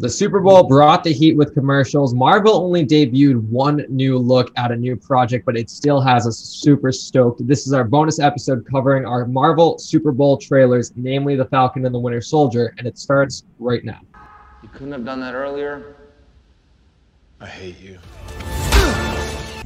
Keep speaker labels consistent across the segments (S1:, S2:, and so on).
S1: The Super Bowl brought the heat with commercials. Marvel only debuted one new look at a new project, but it still has us super stoked. This is our bonus episode covering our Marvel Super Bowl trailers, namely The Falcon and the Winter Soldier, and it starts right now.
S2: You couldn't have done that earlier?
S3: I hate you.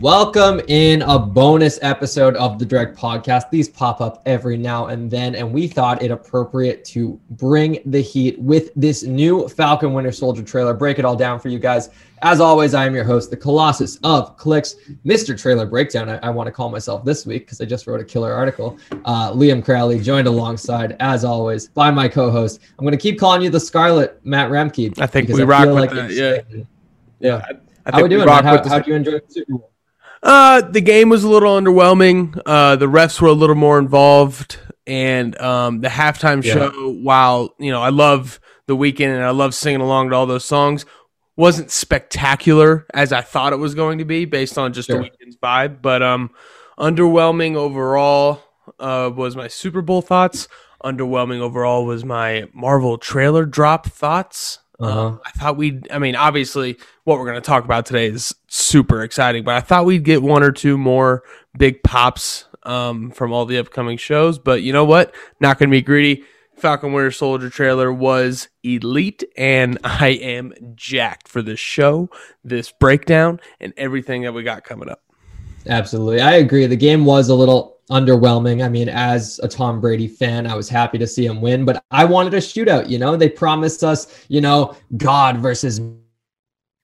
S1: Welcome in a bonus episode of the Direct Podcast. These pop up every now and then, and we thought it appropriate to bring the heat with this new Falcon Winter Soldier trailer. Break it all down for you guys. As always, I am your host, the Colossus of Clicks, Mr. Trailer Breakdown. I, I want to call myself this week because I just wrote a killer article. Uh, Liam Crowley joined alongside, as always, by my co-host. I'm going to keep calling you the Scarlet, Matt Remke.
S4: I think we I rock with like that. Yeah.
S1: Yeah. I, I How we doing? How, how do you enjoy the Super Bowl?
S4: Uh, the game was a little underwhelming. Uh, the refs were a little more involved, and um, the halftime yeah. show. While you know, I love the Weeknd and I love singing along to all those songs. Wasn't spectacular as I thought it was going to be, based on just sure. the Weeknd's vibe. But um, underwhelming overall uh, was my Super Bowl thoughts. Underwhelming overall was my Marvel trailer drop thoughts. Uh-huh. Um, I thought we'd, I mean, obviously, what we're going to talk about today is super exciting, but I thought we'd get one or two more big pops um, from all the upcoming shows. But you know what? Not going to be greedy. Falcon Winter Soldier trailer was elite, and I am jacked for this show, this breakdown, and everything that we got coming up.
S1: Absolutely. I agree. The game was a little underwhelming. I mean, as a Tom Brady fan, I was happy to see him win, but I wanted a shootout. You know, they promised us, you know, God versus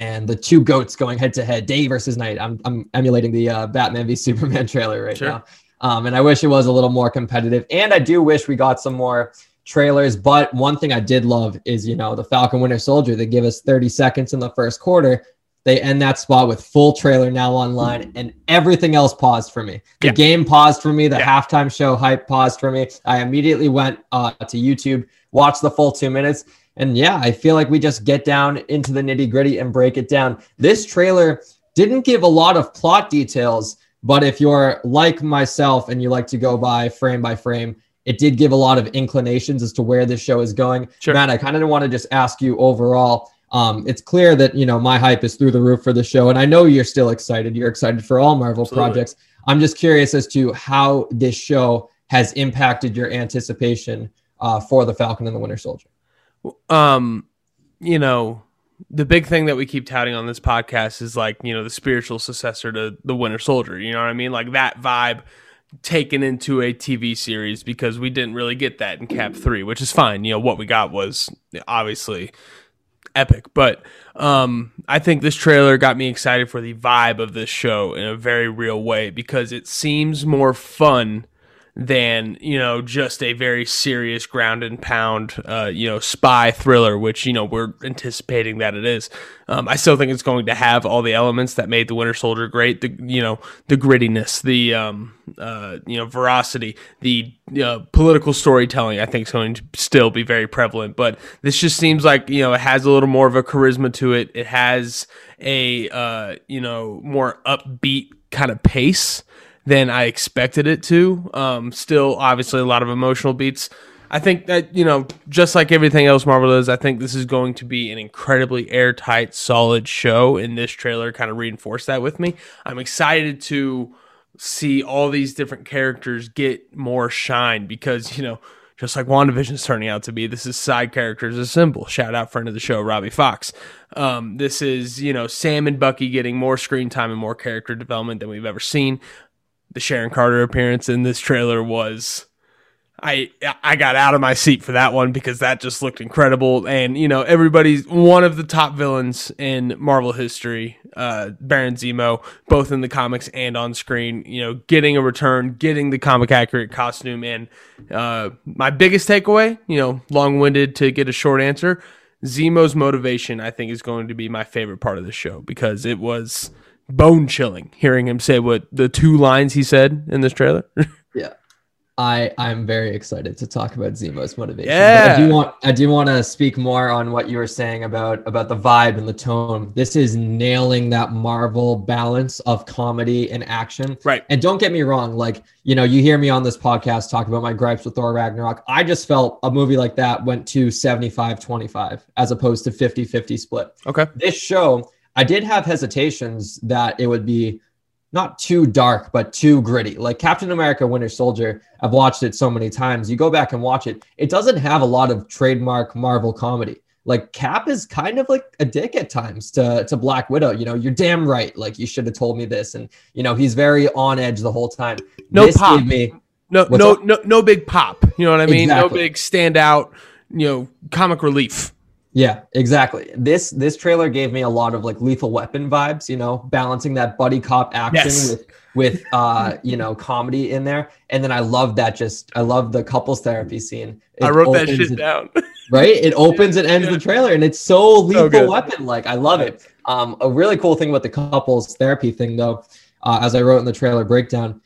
S1: and the two goats going head to head, day versus night. I'm, I'm emulating the uh, Batman v Superman trailer right sure. now. Um, and I wish it was a little more competitive. And I do wish we got some more trailers. But one thing I did love is, you know, the Falcon Winter Soldier. They give us 30 seconds in the first quarter they end that spot with full trailer now online and everything else paused for me. The yeah. game paused for me. The yeah. halftime show hype paused for me. I immediately went uh, to YouTube, watched the full two minutes. And yeah, I feel like we just get down into the nitty gritty and break it down. This trailer didn't give a lot of plot details, but if you're like myself and you like to go by frame by frame, it did give a lot of inclinations as to where this show is going. Sure. Matt, I kind of want to just ask you overall um, it's clear that you know my hype is through the roof for the show, and I know you're still excited. You're excited for all Marvel Absolutely. projects. I'm just curious as to how this show has impacted your anticipation uh, for the Falcon and the Winter Soldier.
S4: Um, you know, the big thing that we keep touting on this podcast is like you know the spiritual successor to the Winter Soldier. You know what I mean? Like that vibe taken into a TV series because we didn't really get that in Cap 3, which is fine. You know, what we got was obviously epic. But um, I think this trailer got me excited for the vibe of this show in a very real way because it seems more fun than you know just a very serious ground and pound uh, you know spy thriller which you know we're anticipating that it is. Um, i still think it's going to have all the elements that made the winter soldier great the you know the grittiness the um, uh, you know veracity the uh, political storytelling i think is going to still be very prevalent. But this just seems like you know it has a little more of a charisma to it. It has a uh, you know more upbeat kind of pace than I expected it to. Um, still, obviously, a lot of emotional beats. I think that, you know, just like everything else Marvel does, I think this is going to be an incredibly airtight, solid show. And this trailer kind of reinforced that with me. I'm excited to see all these different characters get more shine because, you know, just like WandaVision is turning out to be. This is side characters assemble. Shout out friend of the show, Robbie Fox. Um, this is, you know, Sam and Bucky getting more screen time and more character development than we've ever seen the Sharon Carter appearance in this trailer was I I got out of my seat for that one because that just looked incredible. And you know, everybody's one of the top villains in Marvel history, uh, Baron Zemo, both in the comics and on screen. You know, getting a return, getting the comic accurate costume, and uh, my biggest takeaway, you know, long winded to get a short answer. Zemo's motivation, I think, is going to be my favorite part of the show because it was bone chilling hearing him say what the two lines he said in this trailer.
S1: yeah. I I'm very excited to talk about Zemo's motivation.
S4: Yeah.
S1: But I do want I do want to speak more on what you were saying about about the vibe and the tone. This is nailing that Marvel balance of comedy and action.
S4: Right.
S1: And don't get me wrong, like, you know, you hear me on this podcast talk about my gripes with Thor Ragnarok. I just felt a movie like that went to 75-25 as opposed to 50-50 split.
S4: Okay.
S1: This show, I did have hesitations that it would be not too dark, but too gritty. Like Captain America Winter Soldier, I've watched it so many times. You go back and watch it, it doesn't have a lot of trademark Marvel comedy. Like Cap is kind of like a dick at times to, to Black Widow. You know, you're damn right. Like you should have told me this. And, you know, he's very on edge the whole time.
S4: No
S1: this
S4: pop.
S1: me
S4: No,
S1: What's
S4: no,
S1: up?
S4: no, no big pop. You know what I mean? No big standout. You know, comic relief.
S1: Yeah, exactly. This this trailer gave me a lot of like lethal weapon vibes, you know, balancing that buddy cop action
S4: Yes.
S1: with with uh, you know, comedy in there. And then I love that just I love the couples therapy scene. It
S4: I wrote that shit
S1: it-
S4: down.
S1: right? It opens and ends the trailer, and it's so lethal
S4: good.
S1: weapon. Like I love it. Um, a really cool thing about the couples therapy thing, though, uh, as I wrote in the trailer breakdown,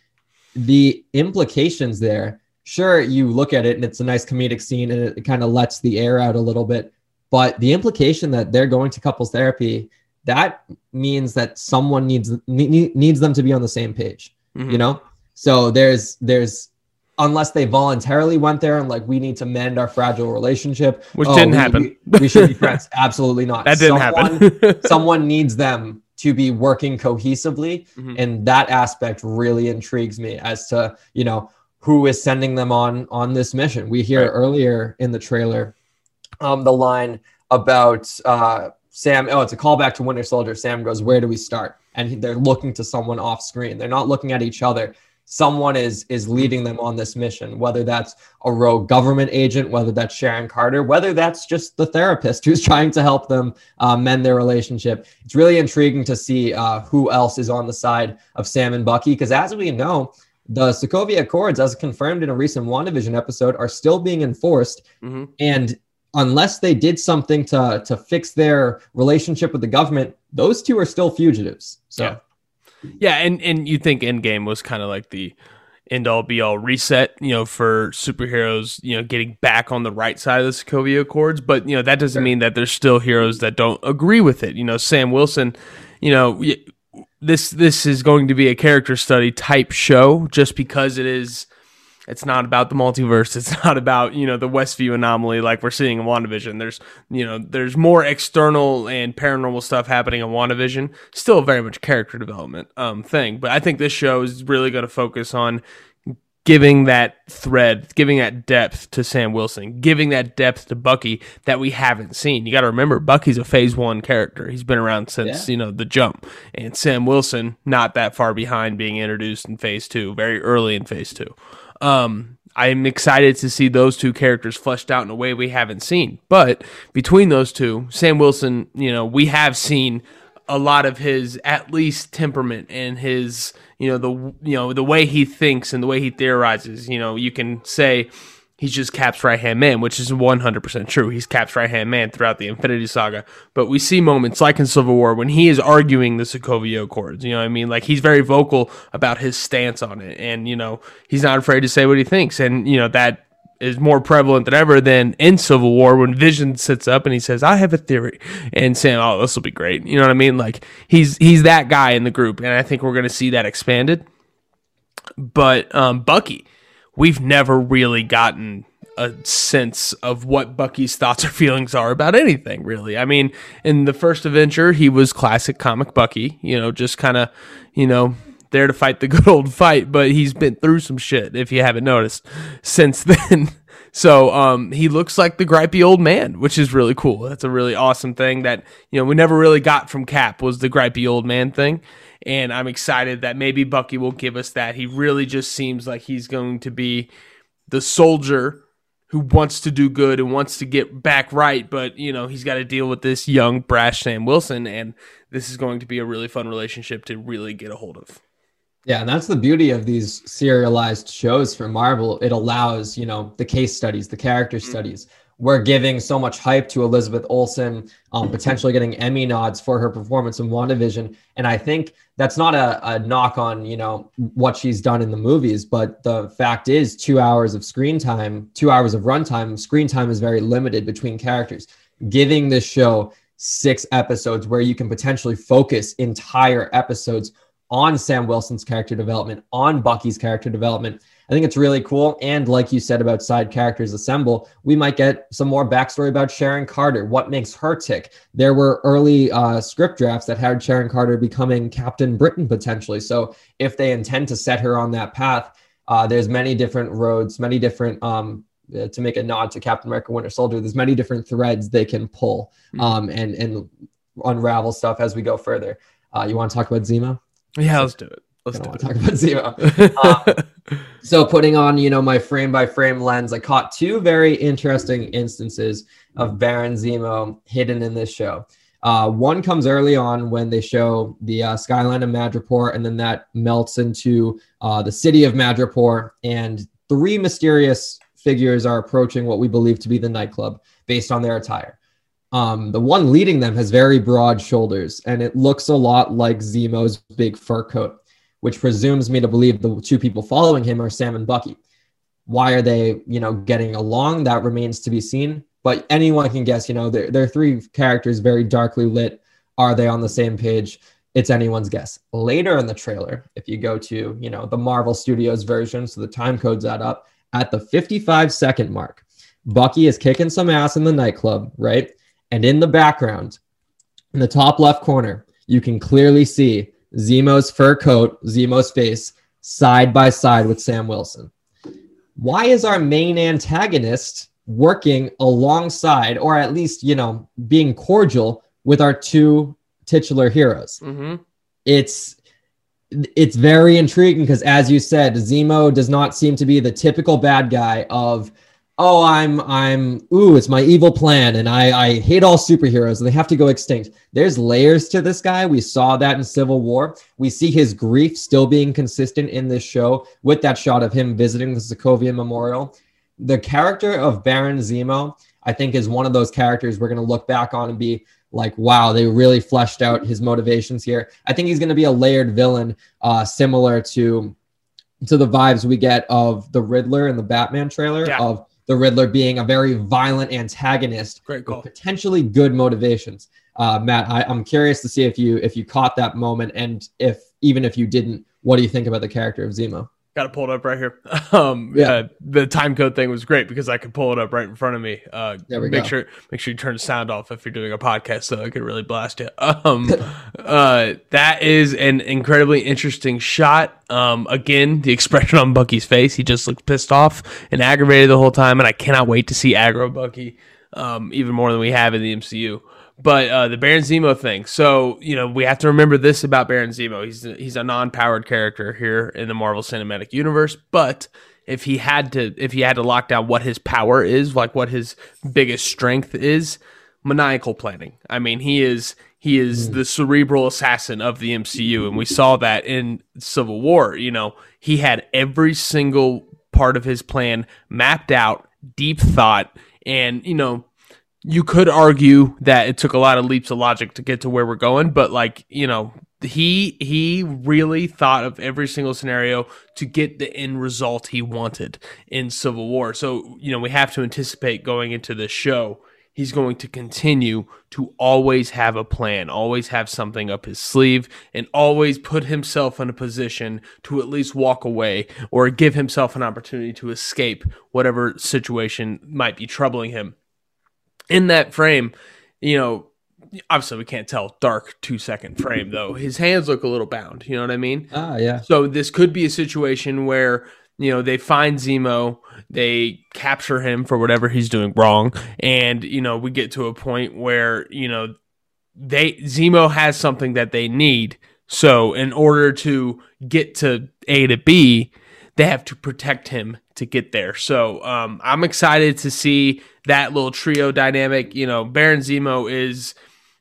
S1: the implications there. Sure, you look at it and it's a nice comedic scene, and it kind of lets the air out a little bit. But the implication that they're going to couples therapy that means that someone needs ne- needs them to be on the same page
S4: Mhm.
S1: you know so there's there's unless they voluntarily went there and like we need to mend our fragile relationship
S4: Which
S1: oh,
S4: didn't
S1: we-
S4: happen.
S1: we, we should be friends absolutely not
S4: That didn't
S1: Someone-
S4: happen.
S1: someone needs them to be working cohesively
S4: Mhm.
S1: and that aspect really intrigues me as to you know who is sending them on on this mission we hear
S4: Right.
S1: earlier in the trailer um the line about uh sam oh it's a callback to winter soldier. Sam goes where do we start? And he- they're looking to someone off screen. They're not looking at each other. Someone is is leading them on this mission whether that's a rogue government agent whether that's sharon carter whether that's just the therapist who's trying to help them uh, mend their relationship. It's really intriguing to see uh, who else is on the side of sam and bucky because as we know the sokovia accords as confirmed in a recent wandavision episode are still being enforced
S4: Mhm.
S1: and unless they did something to to fix their relationship with the government those two are still fugitives so
S4: Yeah. Yeah, and and you think Endgame was kind of like the end all be all reset, you know, for superheroes, you know, getting back on the right side of the Sokovia Accords, but you know that doesn't mean that there's still heroes that don't agree with it. You know, Sam Wilson, you know, y- this this is going to be a character study type show just because it is it's not about the multiverse. It's not about, you know, the Westview anomaly like we're seeing in WandaVision. There's, you know, there's more external and paranormal stuff happening in WandaVision. Still very much character development um thing. But I think this show is really going to focus on giving that thread, giving that depth to Sam Wilson, giving that depth to Bucky that we haven't seen. You got to remember Bucky's a phase 1 character. He's been around since,
S1: Yeah.
S4: you know, the jump. And Sam Wilson not that far behind being introduced in phase 2, very early in phase 2. Um I'm excited to see those two characters fleshed out in a way we haven't seen. But between those two, Sam Wilson, you know, we have seen a lot of his at least temperament and his you know the you know the way he thinks and the way he theorizes you know you can say he's just cap's right hand man which is 100% true he's cap's right hand man throughout the infinity saga but we see moments like in civil war when he is arguing the sokovia accords you know what i mean like he's very vocal about his stance on it and you know he's not afraid to say what he thinks and you know that is more prevalent than ever than in Civil War when Vision sits up and he says, "I have a theory," and saying, "Oh, this will be great." You know what I mean? Like he's he's that guy in the group, and I think we're going to see that expanded. But um, Bucky, we've never really gotten a sense of what Bucky's thoughts or feelings are about anything, really. I mean, in the first adventure, he was classic comic Bucky, you know, just kind of, you know, there to fight the good old fight, but he's been through some shit, if you haven't noticed, since then. So um, he looks like the gripey old man, which is really cool. That's a really awesome thing that you know we never really got from Cap was the gripey old man thing, and I'm excited that maybe Bucky will give us that. He really just seems like he's going to be the soldier who wants to do good and wants to get back right, but you know he's got to deal with this young brash Sam Wilson, and this is going to be a really fun relationship to really get a hold of.
S1: Yeah, and that's the beauty of these serialized shows from Marvel. It allows, you know, the case studies, the character studies. we're giving so much hype to Elizabeth Olsen, um, potentially getting Emmy nods for her performance in WandaVision. And I think that's not a, a knock on, you know, what she's done in the movies, but the fact is two hours of screen time, two hours of runtime, screen time is very limited between characters. Giving this show six episodes where you can potentially focus entire episodes on Sam Wilson's character development, on Bucky's character development, I think it's really cool. And like you said about side characters assemble, we might get some more backstory about Sharon Carter. What makes her tick? There were early uh, script drafts that had Sharon Carter becoming Captain Britain potentially. So if they intend to set her on that path, uh, there's many different roads, many different um, uh, to make a nod to Captain America: Winter Soldier. There's many different threads they can pull hmm. um, and and unravel stuff as we go further. Uh, you want to talk about Zemo?
S4: Yeah, let's do it. Let's
S1: do talk about Zemo. um, so putting on, you know, my frame by frame lens, I caught two very interesting instances of Baron Zemo hidden in this show. Uh, one comes early on when they show the uh, skyline of Madripoor, and then that melts into uh, the city of Madripoor, and three mysterious figures are approaching what we believe to be the nightclub based on their attire. Um, the one leading them has very broad shoulders, and it looks a lot like Zemo's big fur coat which presumes me to believe the two people following him are Sam and Bucky. Why are they, you know, getting along? That remains to be seen. But anyone can guess, you know, they're, they're three characters very darkly lit. Are they on the same page? It's anyone's guess. Later in the trailer, if you go to, you know, the Marvel Studios version, so the time codes add up, at the 55 second mark, Bucky is kicking some ass in the nightclub, right? And in the background, in the top left corner, you can clearly see Zemo's fur coat, Zemo's face, side by side with Sam Wilson. Why is our main antagonist working alongside, or at least, you know, being cordial with our two titular heroes? Mm-hmm. It's it's very intriguing because, as you said, Zemo does not seem to be the typical bad guy of oh i'm i'm ooh it's my evil plan and i i hate all superheroes and they have to go extinct. There's layers to this guy. We saw that in civil war. We see his grief still being consistent in this show with that shot of him visiting the sokovian memorial. The character of baron zemo i think is one of those characters we're going to look back on and be like wow they really fleshed out his motivations here. I think he's going to be a layered villain uh similar to to the vibes we get of the riddler in the batman trailer yeah. of the Riddler being a very violent antagonist
S4: Great call.
S1: with potentially good motivations. Uh, Matt, I, I'm curious to see if you if you caught that moment, and if even if you didn't, what do you think about the character of Zemo?
S4: Got it pulled up right here. Um, yeah, uh, the time code thing was great because I could pull it up right in front of me. Uh, there we make go. sure make sure you turn the sound off if you're doing a podcast, so I could really blast it. Um, uh, that is an incredibly interesting shot. Um, again, the expression on Bucky's face, he just looked pissed off and aggravated the whole time, and I cannot wait to see aggro Bucky um, even more than we have in the MCU. But uh, the Baron Zemo thing. So you know we have to remember this about Baron Zemo. He's he's a non-powered character here in the Marvel Cinematic Universe. But if he had to if he had to lock down what his power is, like what his biggest strength is, maniacal planning. I mean, he is he is mm. the cerebral assassin of the MCU, and we saw that in Civil War. You know, he had every single part of his plan mapped out, deep thought, and you know you could argue that it took a lot of leaps of logic to get to where we're going, but like, you know, he he really thought of every single scenario to get the end result he wanted in Civil War. So, you know, we have to anticipate going into this show, he's going to continue to always have a plan, always have something up his sleeve, and always put himself in a position to at least walk away or give himself an opportunity to escape whatever situation might be troubling him in that frame, you know, obviously we can't tell dark two second frame though. His hands look a little bound. You know what I mean?
S1: Ah, yeah.
S4: So this could be a situation where you know they find Zemo, they capture him for whatever he's doing wrong, and you know we get to a point where you know they Zemo has something that they need. So in order to get to A to B, they have to protect him to get there. So um, I'm excited to see that little trio dynamic. You know, Baron Zemo is,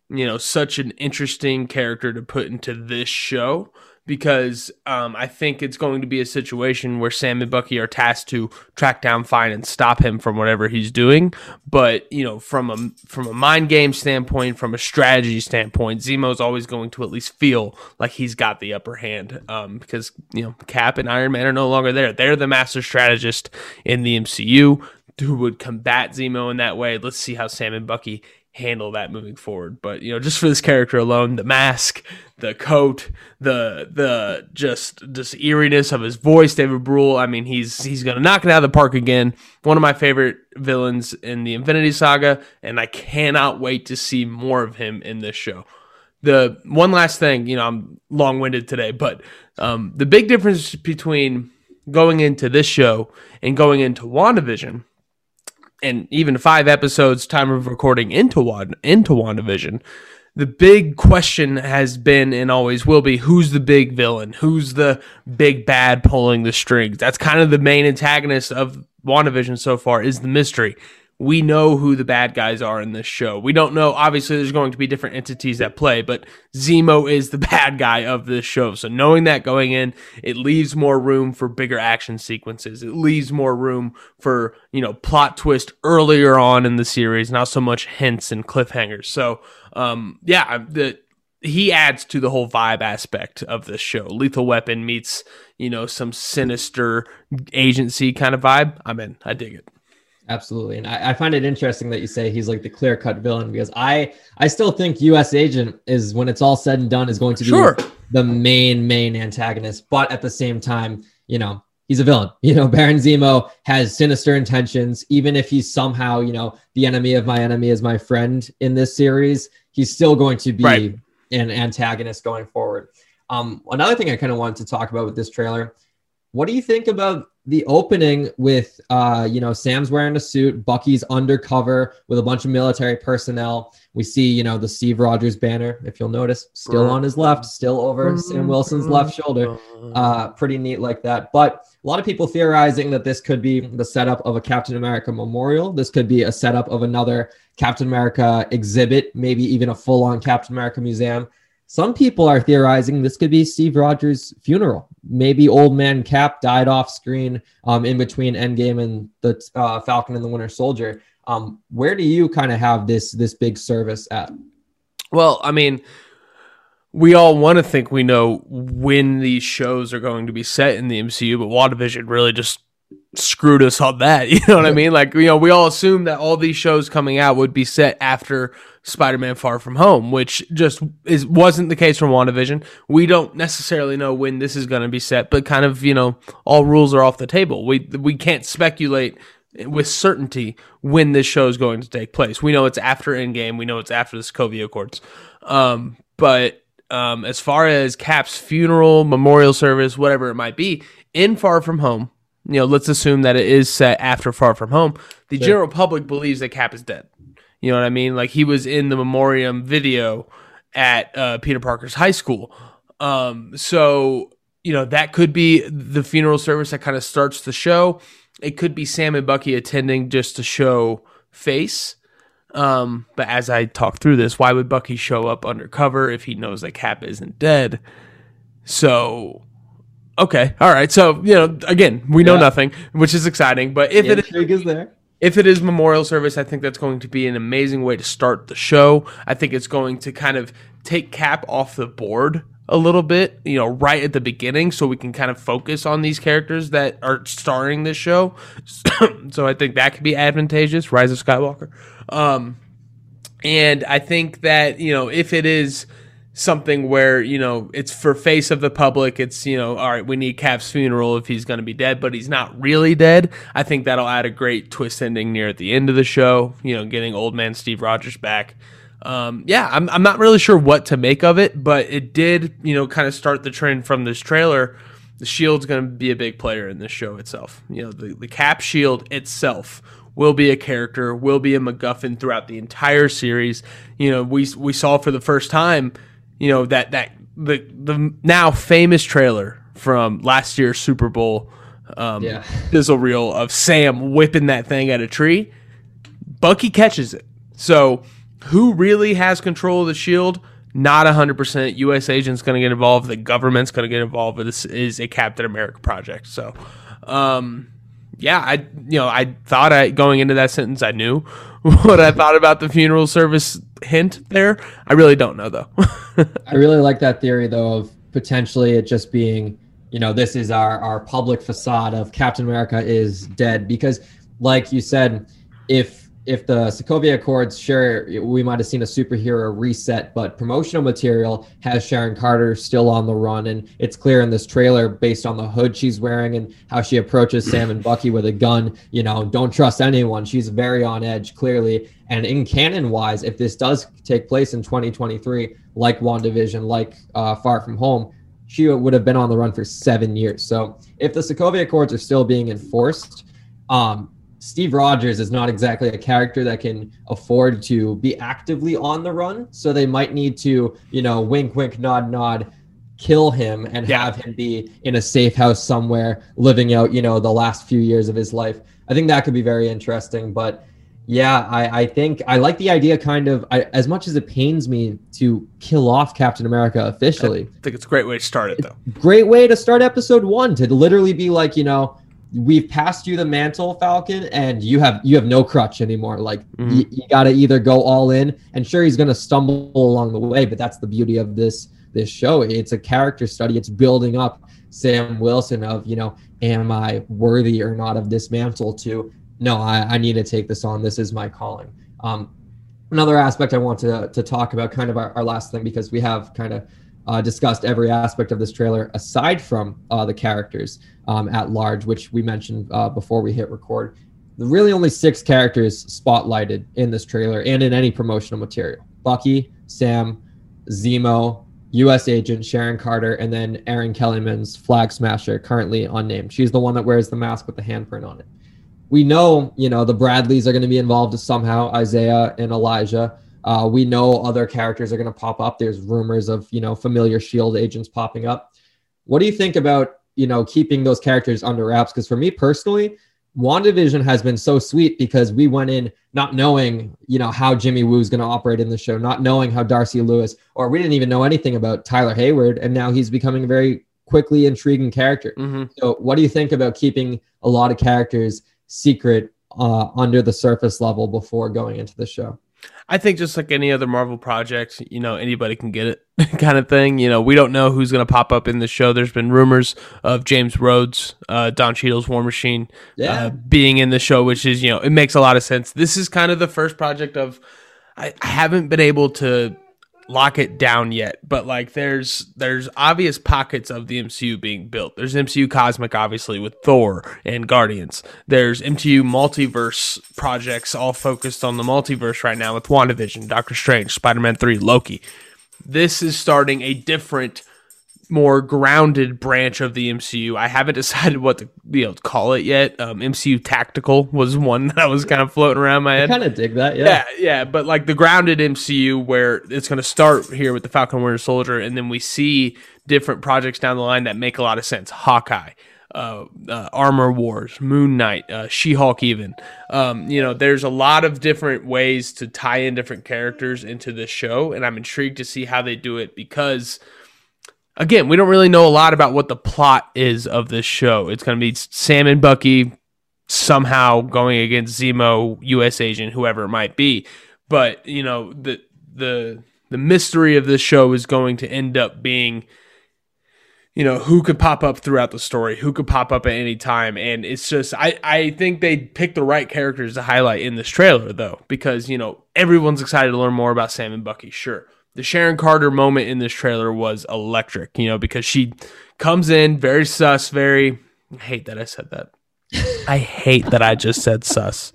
S4: you know, such an interesting character to put into this show because um, I think it's going to be a situation where Sam and Bucky are tasked to track down Fine and stop him from whatever he's doing. But you know, from a from a mind game standpoint, from a strategy standpoint, Zemo's always going to at least feel like he's got the upper hand um, because you know Cap and Iron Man are no longer there. They're the master strategist in the MCU who would combat Zemo in that way. Let's see how Sam and Bucky handle that moving forward. But you know, just for this character alone, the mask, the coat, the the just just eeriness of his voice, David Brühl. I mean, he's he's gonna knock it out of the park again. One of my favorite villains in the Infinity Saga, and I cannot wait to see more of him in this show. The one last thing, you know, I'm long winded today, but um, the big difference between going into this show and going into WandaVision and even five episodes time of recording into Wand into WandaVision, the big question has been and always will be who's the big villain? Who's the big bad pulling the strings? That's kind of the main antagonist of WandaVision so far is the mystery we know who the bad guys are in this show. We don't know, obviously, there's going to be different entities at play, but Zemo is the bad guy of this show. So knowing that going in, it leaves more room for bigger action sequences. It leaves more room for, you know, plot twist earlier on in the series, not so much hints and cliffhangers. So, um, yeah, the, he adds to the whole vibe aspect of this show. Lethal Weapon meets, you know, some sinister agency kind of vibe. I'm in. I dig it.
S1: Absolutely, and I, I, find it interesting that you say he's like the clear cut villain because I I still think U.S. Agent is when it's all said and done is going to be
S4: sure.
S1: the main main antagonist, but at the same time, you know, he's a villain. You know, Baron Zemo has sinister intentions. Even if he's somehow, you know, the enemy of my enemy is my friend in this series, he's still going to be right. an antagonist going forward. Um, another thing I kind of wanted to talk about with this trailer, what do you think about the opening with uh you know sam's wearing a suit bucky's undercover with a bunch of military personnel. We see you know the steve rogers banner if you'll notice still on his left still over sam wilson's left shoulder. Uh pretty neat like that. But a lot of people theorizing that this could be the setup of a captain america memorial. This could be a setup of another captain america exhibit maybe even a full-on captain america museum some people are theorizing this could be Steve Rogers' funeral. Maybe old man Cap died off screen um, in between Endgame and the uh, Falcon and the Winter Soldier. Um, where do you kind of have this this big service at?
S4: Well, I mean, we all want to think we know when these shows are going to be set in the MCU, but WandaVision really just screwed us on that. You know what I mean? Like, you know, we all assumed that all these shows coming out would be set after Spider-Man Far From Home, which just is wasn't the case from WandaVision. We don't necessarily know when this is going to be set, but kind of, you know, all rules are off the table. We we can't speculate with certainty when this show is going to take place. We know it's after Endgame. We know it's after the Sokovia Accords. Um, but um, as far as Cap's funeral, memorial service, whatever it might be, in Far From Home, you know, let's assume that it is set after Far From Home. The sure. general public believes that Cap is dead. You know what I mean? Like he was in the memoriam video at uh, Peter Parker's high school. Um, so you know that could be the funeral service that kind of starts the show. It could be Sam and Bucky attending just to show face. Um, but as I talk through this, why would Bucky show up undercover if he knows that Cap isn't dead? So Okay. All right. So, you know, again, we know yeah. nothing, which is exciting. But if
S1: yeah,
S4: it
S1: is there.
S4: If it is memorial service, I think that's going to be an amazing way to start the show. I think it's going to kind of take Cap off the board a little bit, you know, right at the beginning, so we can kind of focus on these characters that are starring this show. so I think that could be advantageous. Rise of Skywalker, um, and I think that you know if it is something where you know it's for face of the public. It's you know all right we need cap's funeral if he's going to be dead but he's not really dead. I think that'll add a great twist ending near at the end of the show you know getting old man steve rogers back. Um, yeah I'm, I'm not really sure what to make of it but it did you know kind of start the trend from this trailer. The shield's going to be a big player in this show itself. You know the, the cap shield itself will be a character will be a macguffin throughout the entire series. You know we we saw for the first time you know that that the the now famous trailer from last year's Super Bowl um, yeah. sizzle reel of Sam whipping that thing at a tree. Bucky catches it. So who really has control of the shield? not 100% US agents going to get involved, the government's going to get involved. This is a Captain America project. So, um, yeah, I you know I thought I going into that sentence I knew what I thought about the funeral service hint there. I really don't know though.
S1: I really like that theory though of potentially it just being you know this is our our public facade of Captain America is dead because like you said if if the Sokovia Accords, sure, we might have seen a superhero reset, but promotional material has Sharon Carter still on the run. And it's clear in this trailer, based on the hood she's wearing and how she approaches Sam and Bucky with a gun, you know, don't trust anyone. She's very on edge, clearly. And in canon wise, if this does take place in 2023, like WandaVision, like uh, Far From Home, she would have been on the run for seven years. So if the Sokovia Accords are still being enforced, um, Steve Rogers is not exactly a character that can afford to be actively on the run. So they might need to, you know, wink, wink, nod, nod, kill him and yeah. have him be in a safe house somewhere living out, you know, the last few years of his life. I think that could be very interesting. But yeah, I, I think I like the idea kind of I, as much as it pains me to kill off Captain America officially.
S4: I think it's a great way to start it, though.
S1: Great way to start episode one to literally be like, you know, we've passed you the mantle falcon and you have you have no crutch anymore. Like mm-hmm. y- you got to either go all in and sure he's going to stumble along the way but that's the beauty of this this show. It's a character study. It's building up sam wilson of you know am i worthy or not of this mantle to no i, I need to take this on. This is my calling. Um, another aspect i want to, to talk about kind of our, our last thing because we have kind of uh, discussed every aspect of this trailer aside from uh, the characters um, at large, which we mentioned uh, before we hit record. The really, only six characters spotlighted in this trailer and in any promotional material Bucky, Sam, Zemo, U.S. agent Sharon Carter, and then Erin Kellyman's flag smasher, currently unnamed. She's the one that wears the mask with the handprint on it. We know, you know, the Bradleys are going to be involved somehow, Isaiah and Elijah. Uh, we know other characters are going to pop up. There's rumors of you know familiar Shield agents popping up. What do you think about you know keeping those characters under wraps? Because for me personally, WandaVision has been so sweet because we went in not knowing you know how Jimmy Woo is going to operate in the show, not knowing how Darcy Lewis, or we didn't even know anything about Tyler Hayward, and now he's becoming a very quickly intriguing character. Mm-hmm. So, what do you think about keeping a lot of characters secret uh, under the surface level before going into the show?
S4: I think just like any other Marvel project, you know, anybody can get it kind of thing. You know, we don't know who's going to pop up in the show. There's been rumors of James Rhodes, uh, Don Cheadle's War Machine, uh, yeah. uh, being in the show, which is, you know, it makes a lot of sense. This is kind of the first project of, I, I haven't been able to lock it down yet, but like there's there's obvious pockets of the MCU being built. There's MCU Cosmic obviously with Thor and Guardians. There's MCU multiverse projects all focused on the multiverse right now with WandaVision, Doctor Strange, Spider-Man 3, Loki. This is starting a different more grounded branch of the MCU. I haven't decided what to you know call it yet. Um, MCU Tactical was one that I was kind of floating around my head.
S1: I kind of dig that, yeah.
S4: yeah, yeah. But like the grounded MCU, where it's going to start here with the Falcon Winter Soldier, and then we see different projects down the line that make a lot of sense. Hawkeye. Uh, uh, Armor Wars, Moon Knight, uh, She Hulk, even. Um, you know, there's a lot of different ways to tie in different characters into this show, and I'm intrigued to see how they do it because again, we don't really know a lot about what the plot is of this show. It's going to be Sam and Bucky somehow going against Zemo, U.S. agent, whoever it might be. But you know the the the mystery of this show is going to end up being you know who could pop up throughout the story who could pop up at any time and it's just i i think they picked the right characters to highlight in this trailer though because you know everyone's excited to learn more about sam and bucky sure the Sharon Carter moment in this trailer was electric, you know, because she comes in very sus, very I hate that I said that. I hate that I just said sus.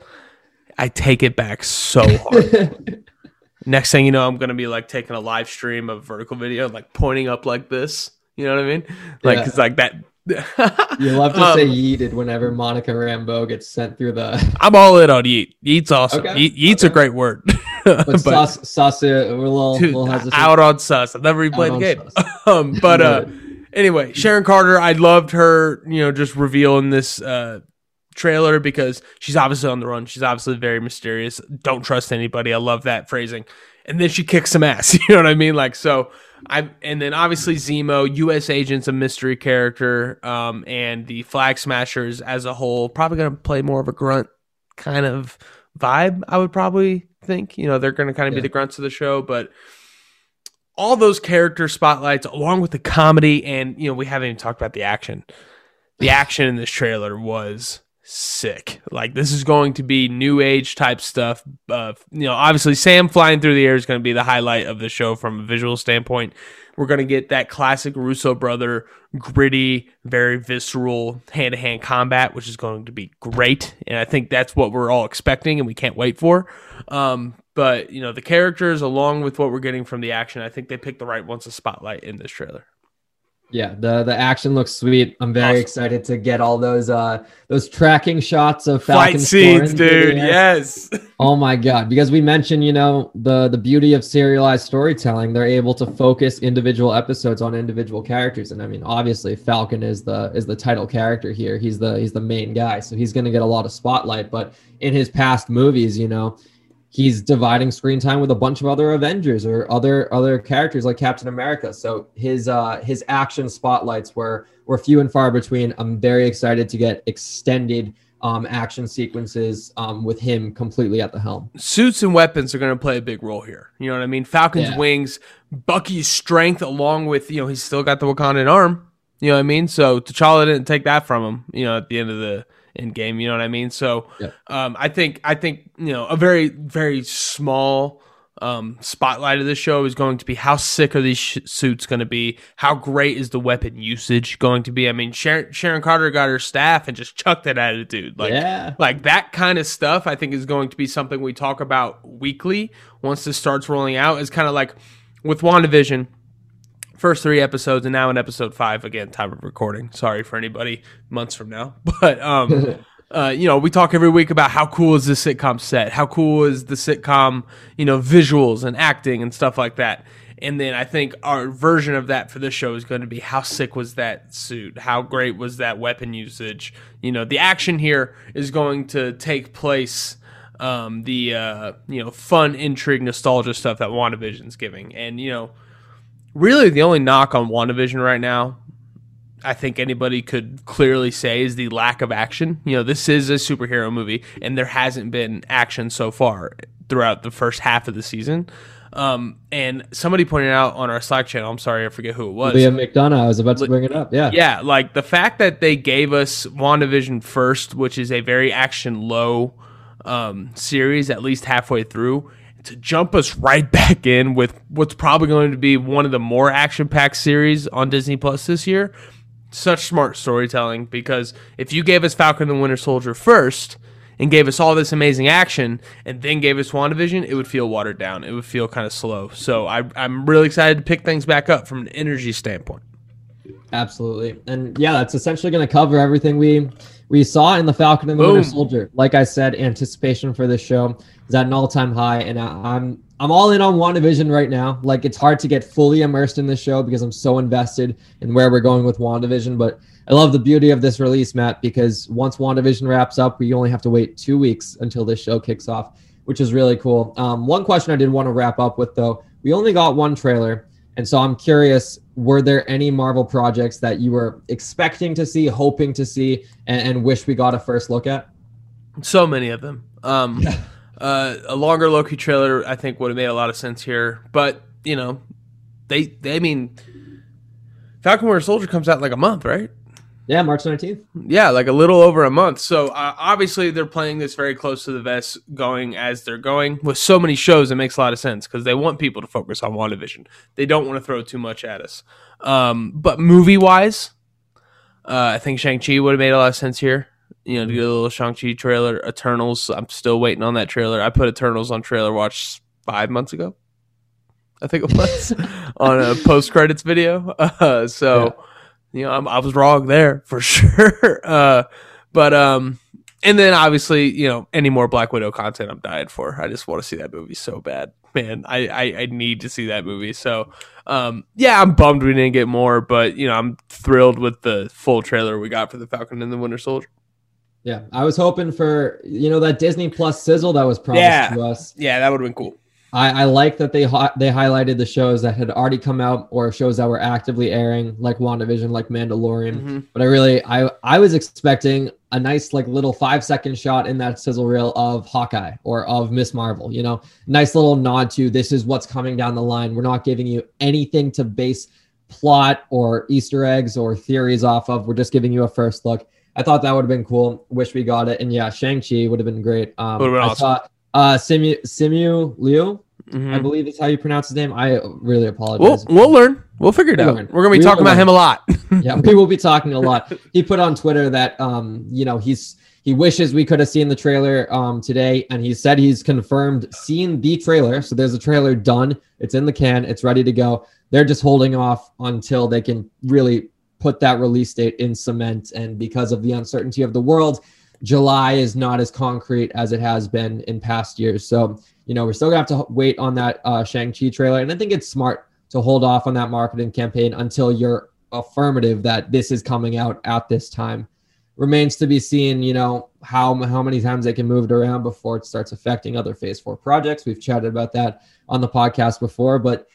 S4: I take it back so hard. Next thing you know, I'm gonna be like taking a live stream of vertical video, like pointing up like this. You know what I mean? Like yeah. it's like that.
S1: you love to um, say yeeted whenever Monica Rambeau gets sent through the.
S4: I'm all in on yeet. Yeet's awesome. Okay. Yeet, yeet's okay. a great word.
S1: but, sus, uh, we're a little, dude, little
S4: out on sus. I've never even played the game. um, but uh, anyway, Sharon Carter, I loved her. You know, just revealing this uh, trailer because she's obviously on the run. She's obviously very mysterious. Don't trust anybody. I love that phrasing. and then she kicks some ass. You know what I mean? Like so. I and then obviously Zemo, U.S. agent's a mystery character, um, and the Flag Smashers as a whole probably going to play more of a grunt kind of vibe. I would probably think. You know, they're going to kind of
S1: Yeah.
S4: be the grunts of the show, but all those character spotlights, along with the comedy, and you know, we haven't even talked about the action. The action in this trailer was sick. Like this is going to be new age type stuff. Uh, you know, obviously Sam flying through the air is going to be the highlight of the show from a visual standpoint. We're going to get that classic Russo brother, gritty, very visceral hand to hand combat, which is going to be great. And I think that's what we're all expecting and we can't wait for. Um, but, you know, the characters, along with what we're getting from the action, I think they picked the right ones to spotlight in this trailer.
S1: Yeah, the the action looks sweet. I'm very
S4: Awesome.
S1: excited to get all those uh those tracking shots of
S4: Fight
S1: Falcon
S4: scenes,
S1: soaring through the
S4: dude. Yes.
S1: Oh my god! Because we mentioned, you know, the the beauty of serialized storytelling. They're able to focus individual episodes on individual characters, and I mean, obviously, Falcon is the is the title character here. He's the he's the main guy, so he's going to get a lot of spotlight. But in his past movies, you know, he's dividing screen time with a bunch of other Avengers or other other characters like Captain America. So his uh his action spotlights were were few and far between. I'm very excited to get extended um action sequences um with him completely at the helm.
S4: suits and weapons are going to play a big role here. You know what I mean? Falcon's
S1: Yeah.
S4: wings, Bucky's strength, along with you know he's still got the Wakandan arm. You know what I mean? So T'Challa didn't take that from him. You know, at the end of the end game. You know what I mean? So
S1: Yep.
S4: um, I think I think you know a very very small um, spotlight of this show is going to be how sick are these sh- suits going to be? How great is the weapon usage going to be? I mean, Sharon, Sharon Carter got her staff and just chucked it at a dude. Like,
S1: yeah.
S4: like that kind of stuff, I think is going to be something we talk about weekly once this starts rolling out. Is kind of like with WandaVision, first three episodes, and now in episode five again, time of recording. Sorry for anybody months from now, but um, uh, you know, we talk every week about how cool is this sitcom set, how cool is the sitcom, you know, visuals and acting and stuff like that. And then I think our version of that for this show is going to be how sick was that suit? How great was that weapon usage? You know, the action here is going to take place um, the uh, you know fun, intrigue, nostalgia stuff that WandaVision's giving. And you know, really the only knock on WandaVision right now, I think anybody could clearly say is the lack of action. You know, this is a superhero movie, and there hasn't been action so far throughout the first half of the season. Um, and somebody pointed out on our Slack channel, I'm sorry, I forget who it was.
S1: Liam McDonough. I was about to bring it up. Yeah.
S4: Yeah, like the fact that they gave us WandaVision first, which is a very action low um, series, at least halfway through, to jump us right back in with what's probably going to be one of the more action packed series on Disney Plus this year. Such smart storytelling because if you gave us Falcon and the Winter Soldier first and gave us all this amazing action and then gave us WandaVision, it would feel watered down. It would feel kind of slow. So I, I'm really excited to pick things back up from an energy standpoint.
S1: Absolutely. And yeah, that's essentially going to cover everything we we saw in the Falcon and the Winter Soldier. Like I said, anticipation for this show is at an all-time high and I, I'm I'm all in on WandaVision right now. Like it's hard to get fully immersed in this show because I'm so invested in where we're going with WandaVision, but I love the beauty of this release, Matt, because once WandaVision wraps up, we only have to wait 2 weeks until this show kicks off, which is really cool. Um, one question I did want to wrap up with though, we only got one trailer. And so I'm curious, were there any Marvel projects that you were expecting to see, hoping to see, and, and wish we got a first look at?
S4: So many of them. Um, uh, a longer Loki trailer, I think, would have made a lot of sense here. But you know, they, they I mean, Falcon Winter Soldier comes out in like a month, right?
S1: Yeah, March 19th.
S4: Yeah, like a little over a month. So uh, obviously they're playing this very close to the vest, going as they're going. With so many shows, it makes a lot of sense because they want people to focus on WandaVision. They don't want to throw too much at us. Um, but movie wise, uh, I think Shang Chi would have made a lot of sense here. You know, to get a little Shang Chi trailer. Eternals, I'm still waiting on that trailer. I put Eternals on trailer watch five months ago. I think it was on a post credits video. Uh, so you know, I'm, I was wrong there for sure. Uh, but um, and then obviously, you know, any more Black Widow content, I'm dying for. I just want to see that movie so bad, man. I, I I need to see that movie. So, um, yeah, I'm bummed we didn't get more, but you know, I'm thrilled with the full trailer we got for the Falcon and the Winter Soldier.
S1: Yeah, I was hoping for you know that Disney Plus sizzle that was promised
S4: Yeah.
S1: to us.
S4: Yeah, that would have been cool.
S1: I, I like that they they highlighted the shows that had already come out or shows that were actively airing, like WandaVision, like Mandalorian.
S4: Mhm.
S1: But I really, I I was expecting a nice like little five second shot in that sizzle reel of Hawkeye or of Miss Marvel. You know, nice little nod to this is what's coming down the line. We're not giving you anything to base plot or Easter eggs or theories off of. We're just giving you a first look. I thought that would have been cool. Wish we got it. And yeah, Shang Chi would have been great. Um, I
S4: awesome.
S1: saw uh, Simu Simu Liu.
S4: Mhm.
S1: I believe is how you pronounce his name. I really
S4: We'll
S1: apologize.
S4: we'll learn. We'll figure it
S1: We'll
S4: out.
S1: learn.
S4: We're gonna be
S1: We
S4: talking about
S1: learn.
S4: him a lot.
S1: yeah, we will be talking a lot. He put on Twitter that um, you know, he's he wishes we could have seen the trailer um today, and he said he's confirmed seeing the trailer. So there's a trailer done. It's in the can. It's ready to go. They're just holding off until they can really put that release date in cement. And because of the uncertainty of the world, July is not as concrete as it has been in past years. So you know, we're still gonna have to wait on that uh, Shang Chi trailer, and I think it's smart to hold off on that marketing campaign until you're affirmative that this is coming out at this time. Remains to be seen, you know, how how many times they can move it around before it starts affecting other Phase Four projects. We've chatted about that on the podcast before, but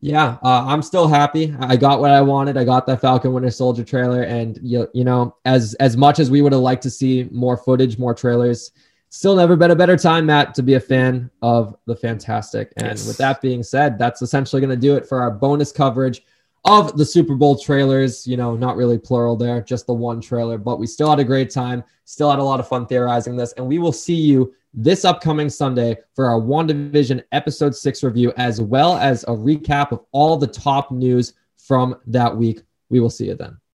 S1: yeah, uh, I'm still happy. I got what I wanted. I got that Falcon Winter Soldier trailer, and you, you know, as as much as we would have liked to see more footage, more trailers, still never been a better time, Matt, to be a fan of the Fantastic. And
S4: Yes.
S1: with that being said, that's essentially going to do it for our bonus coverage of the Super Bowl trailers. You know, not really plural there, just the one trailer, but we still had a great time, still had a lot of fun theorizing this, and we will see you this upcoming Sunday for our WandaVision episode six review, as well as a recap of all the top news from that week. We will see you then.